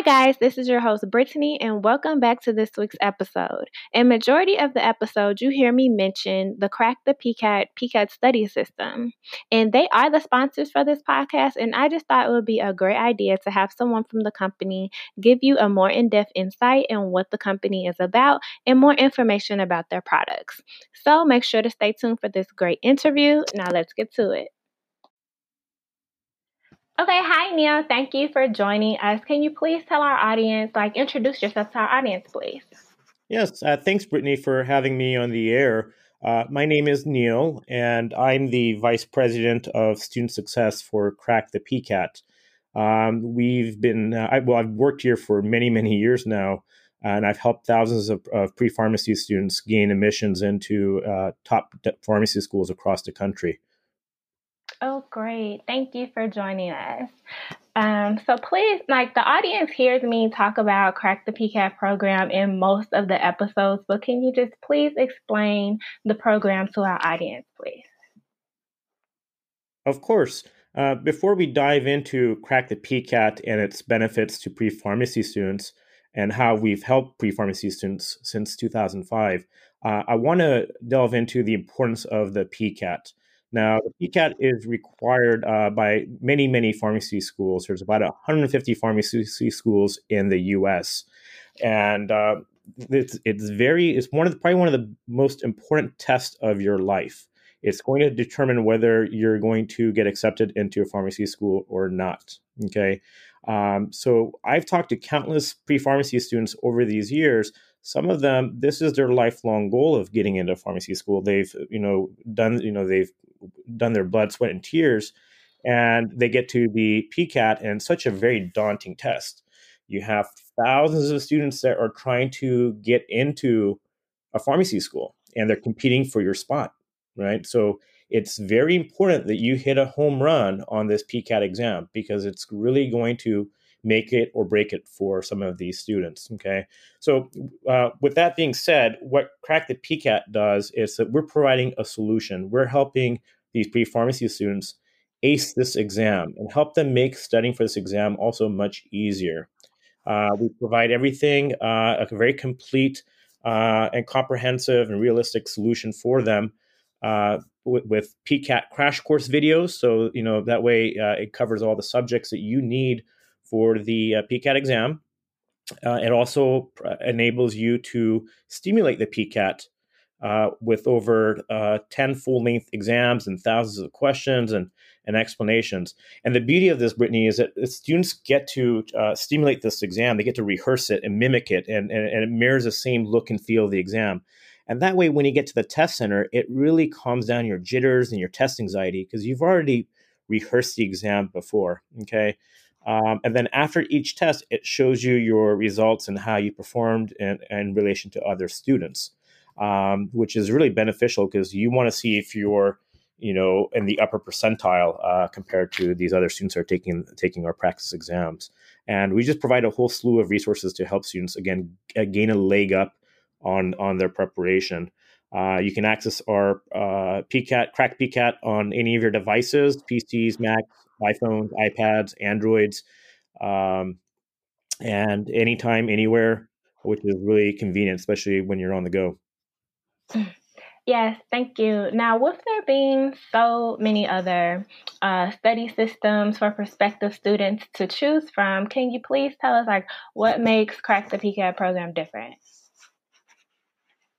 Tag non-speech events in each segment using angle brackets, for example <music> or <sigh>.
Hi, guys, this is your host, Brittany, and welcome back to this week's episode. In majority of the episode, you hear me mention the Crack the PCAT PCAT study system, and they are the sponsors for this podcast. And I just thought it would be a great idea to have someone from the company give you a more in depth insight in what the company is about and more information about their products. So make sure to stay tuned for this great interview. Now, let's get to it. Okay, hi Neil. Thank you for joining us. Can you please tell our audience, like, introduce yourself to our audience, please? Yes, uh, thanks, Brittany, for having me on the air. Uh, my name is Neil, and I'm the Vice President of Student Success for Crack the PCAT. Um, we've been, uh, I, well, I've worked here for many, many years now, and I've helped thousands of, of pre pharmacy students gain admissions into uh, top pharmacy schools across the country. Oh, great. Thank you for joining us. Um, so please, like the audience hears me talk about Crack the PCAT program in most of the episodes, but can you just please explain the program to our audience, please? Of course. Uh, before we dive into Crack the PCAT and its benefits to pre pharmacy students and how we've helped pre pharmacy students since 2005, uh, I want to delve into the importance of the PCAT. Now, the PCAT is required uh, by many, many pharmacy schools. There's about 150 pharmacy schools in the U.S., and uh, it's it's very it's one of the, probably one of the most important tests of your life. It's going to determine whether you're going to get accepted into a pharmacy school or not. Okay, um, so I've talked to countless pre-pharmacy students over these years some of them this is their lifelong goal of getting into pharmacy school they've you know done you know they've done their blood sweat and tears and they get to the pcat and such a very daunting test. You have thousands of students that are trying to get into a pharmacy school and they're competing for your spot right? So it's very important that you hit a home run on this pcat exam because it's really going to make it or break it for some of these students. Okay, so uh, with that being said, what Crack the PCAT does is that we're providing a solution. We're helping these pre-pharmacy students ace this exam and help them make studying for this exam also much easier. Uh, we provide everything, uh, a very complete uh, and comprehensive and realistic solution for them uh, with, with, PCAT crash course videos. So, you know, that way uh, it covers all the subjects that you need for the uh, PCAT exam. Uh, it also uh, enables you to stimulate the PCAT uh, with over uh, 10 full length exams and thousands of questions and, and explanations. And the beauty of this, Brittany, is that students get to uh, stimulate this exam, they get to rehearse it and mimic it, and, and, and it mirrors the same look and feel of the exam. And that way, when you get to the test center, it really calms down your jitters and your test anxiety because you've already rehearsed the exam before. Okay. Um, and then after each test, it shows you your results and how you performed in, in relation to other students, um, which is really beneficial because you want to see if you're, you know, in the upper percentile uh, compared to these other students who are taking taking our practice exams. And we just provide a whole slew of resources to help students again gain a leg up on on their preparation. Uh, you can access our uh, PCAT, Crack PCAT on any of your devices, PCs, Macs, iPhones, iPads, Androids, um, and anytime, anywhere, which is really convenient, especially when you're on the go. Yes, thank you. Now, with there being so many other uh, study systems for prospective students to choose from, can you please tell us like what makes Crack the PCAT program different?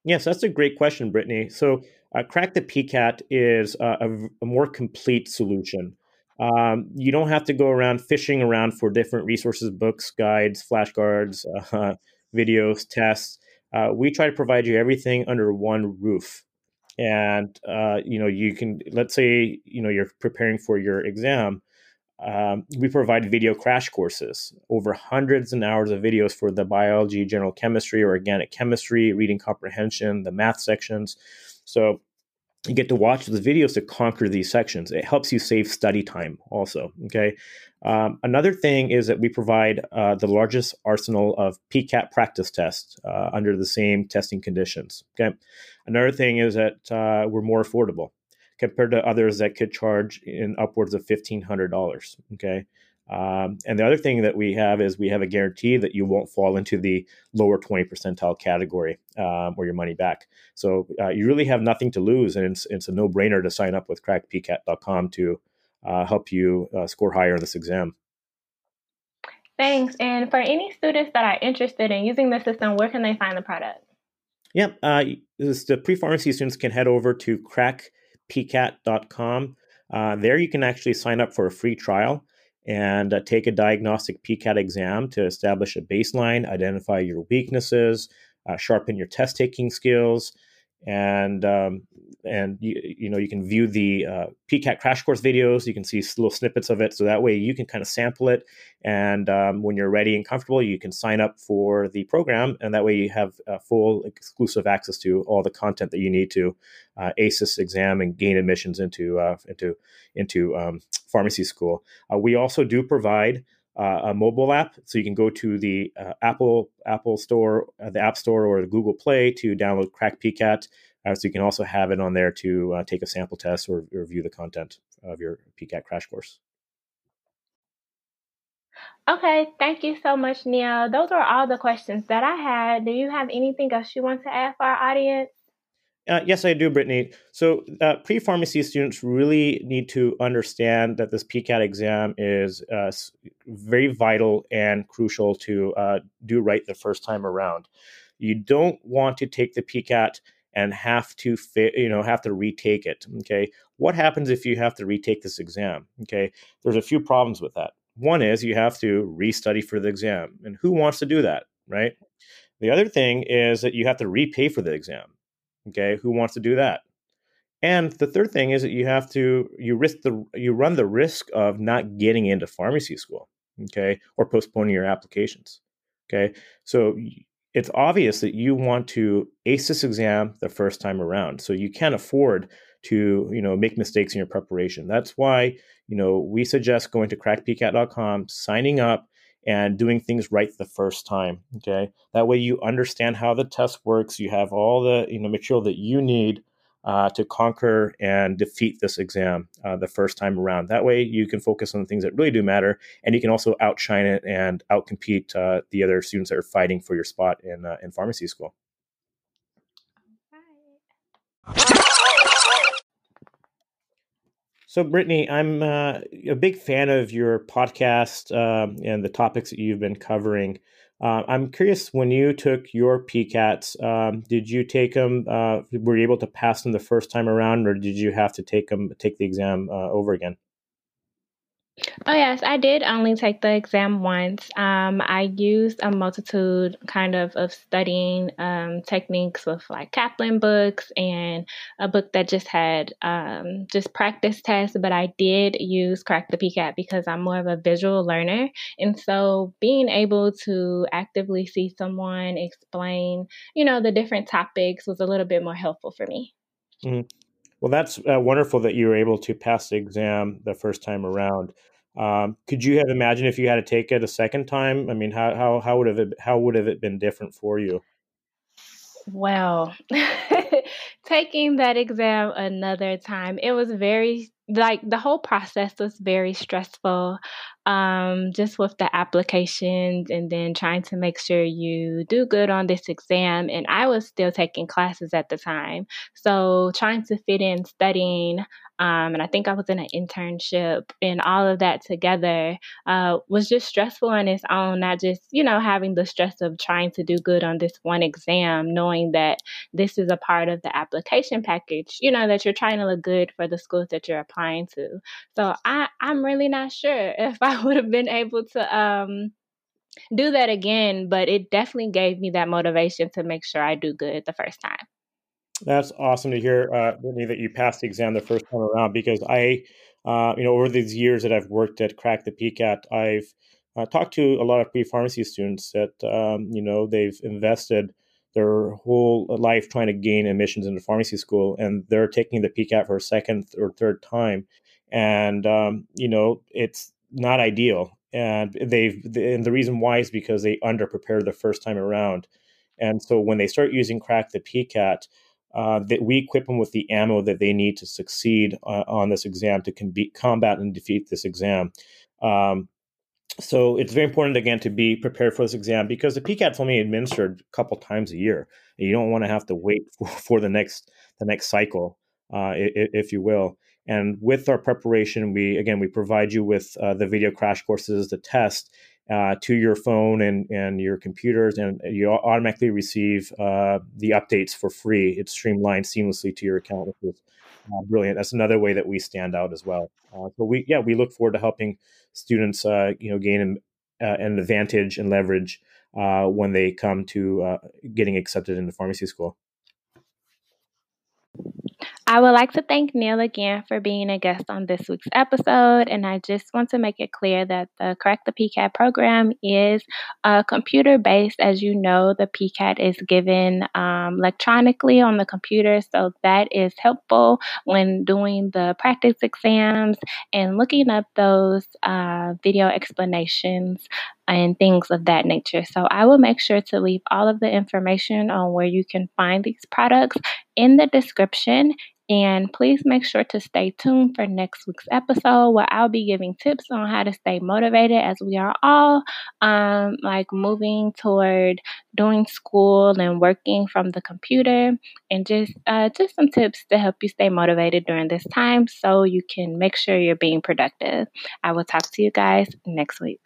Yes, that's a great question, Brittany. So, uh, Crack the PCAT is uh, a, a, more complete solution. Um, you don't have to go around fishing around for different resources, books, guides, flashcards, <laughs> uh, videos, tests. Uh, we try to provide you everything under one roof. And uh, you know, you can let's say you know you're preparing for your exam. Um, we provide video crash courses, over hundreds and hours of videos for the biology, general chemistry, organic chemistry, reading comprehension, the math sections. So you get to watch the videos to conquer these sections. It helps you save study time also. Okay. Um, another thing is that we provide uh, the largest arsenal of PCAT practice tests uh, under the same testing conditions. Okay. Another thing is that uh, we're more affordable compared to others that could charge in upwards of $1,500. Okay. Um, and the other thing that we have is we have a guarantee that you won't fall into the lower 20 percentile category um, or your money back. So uh, you really have nothing to lose, and it's, it's a no brainer to sign up with crackpcat.com to uh, help you uh, score higher in this exam. Thanks. And for any students that are interested in using the system, where can they find the product? Yep. Uh, the pre-pharmacy students can head over to crackpcat.com. Uh, there you can actually sign up for a free trial and uh, take a diagnostic PCAT exam to establish a baseline, identify your weaknesses, uh, sharpen your test taking skills, and um, and you, you know you can view the uh, PCAT crash course videos. You can see little snippets of it, so that way you can kind of sample it. And um, when you're ready and comfortable, you can sign up for the program, and that way you have uh, full exclusive access to all the content that you need to uh, this exam and gain admissions into uh, into into um, pharmacy school. Uh, we also do provide. Uh, a mobile app, so you can go to the uh, Apple Apple Store, uh, the App Store, or the Google Play to download Crack PCAT. Uh, so you can also have it on there to uh, take a sample test or, or review the content of your PCAT crash course. Okay, thank you so much, Neil. Those are all the questions that I had. Do you have anything else you want to add for our audience? Uh, yes, I do, Brittany. So, uh, pre pharmacy students really need to understand that this PCAT exam is uh, very vital and crucial to uh, do right the first time around. You don't want to take the PCAT and have to fit, you know, have to retake it. Okay. What happens if you have to retake this exam? Okay. There's a few problems with that. One is you have to restudy for the exam. And who wants to do that? Right. The other thing is that you have to repay for the exam. Okay. Who wants to do that? And the third thing is that you have to you risk the you run the risk of not getting into pharmacy school, okay, or postponing your applications. Okay. So it's obvious that you want to ace this exam the first time around. So you can't afford to, you know, make mistakes in your preparation. That's why, you know, we suggest going to crackpcat.com, signing up and doing things right the first time. Okay. That way you understand how the test works. You have all the, you know, material that you need uh, to conquer and defeat this exam uh, the first time around. That way, you can focus on the things that really do matter, and you can also outshine it and outcompete uh, the other students that are fighting for your spot in uh, in pharmacy school. So, Brittany, I'm uh, a big fan of your podcast um, and the topics that you've been covering. Uh, I'm curious when you took your PCATs, um, did you take them? Uh, were you able to pass them the first time around, or did you have to take them take the exam uh, over again? Oh, yes, I did only take the exam once. Um, I used a multitude kind of of studying um, techniques with like Kaplan books and a book that just had um, just practice tests. But I did use Crack the PCAT because I'm more of a visual learner. And so being able to actively see someone explain, you know, the different topics was a little bit more helpful for me. Mm-hmm. Well, that's uh, wonderful that you were able to pass the exam the first time around. Um, could you have imagined if you had to take it a second time? I mean, how how how would have it, how would have it been different for you? Well, <laughs> taking that exam another time, it was very like the whole process was very stressful um, just with the applications and then trying to make sure you do good on this exam and i was still taking classes at the time so trying to fit in studying um, and I think I was in an internship, and all of that together uh, was just stressful on its own. Not just you know having the stress of trying to do good on this one exam, knowing that this is a part of the application package. You know that you're trying to look good for the schools that you're applying to. So I I'm really not sure <laughs> if I would have been able to. Um, do that again, but it definitely gave me that motivation to make sure I do good the first time. That's awesome to hear, uh, that you passed the exam the first time around. Because I, uh, you know, over these years that I've worked at Crack the PCAT, I've uh, talked to a lot of pre-pharmacy students that um, you know they've invested their whole life trying to gain admissions into pharmacy school, and they're taking the PCAT for a second or third time, and um, you know it's not ideal. And they've and the reason why is because they underprepared the first time around, and so when they start using Crack the PCAT uh, that we equip them with the ammo that they need to succeed uh, on this exam to com- combat and defeat this exam. Um, so it's very important again to be prepared for this exam because the PCAT PCAT's only administered a couple times a year. You don't want to have to wait <laughs> for, for the next the next cycle, uh, if, if, you will. And with our preparation, we again we provide you with uh, the video crash courses, the test uh, to your phone and and your computers, and you automatically receive uh, the updates for free. It's streamlined seamlessly to your account, which is uh, brilliant. That's another way that we stand out as well. Uh, so we yeah we look forward to helping students uh, you know gain an, uh, an advantage and leverage uh, when they come to uh, getting accepted into pharmacy school. I would like to thank Neil again for being a guest on this week's episode. And I just want to make it clear that the Crack the PCAT program is uh, computer based. As you know, the PCAT is given um, electronically on the computer. So that is helpful when doing the practice exams and looking up those uh, video explanations and things of that nature. So I will make sure to leave all of the information on where you can find these products in the description. And please make sure to stay tuned for next week's episode where I'll be giving tips on how to stay motivated as we are all um, like moving toward doing school and working from the computer and just uh, just some tips to help you stay motivated during this time so you can make sure you're being productive. I will talk to you guys next week.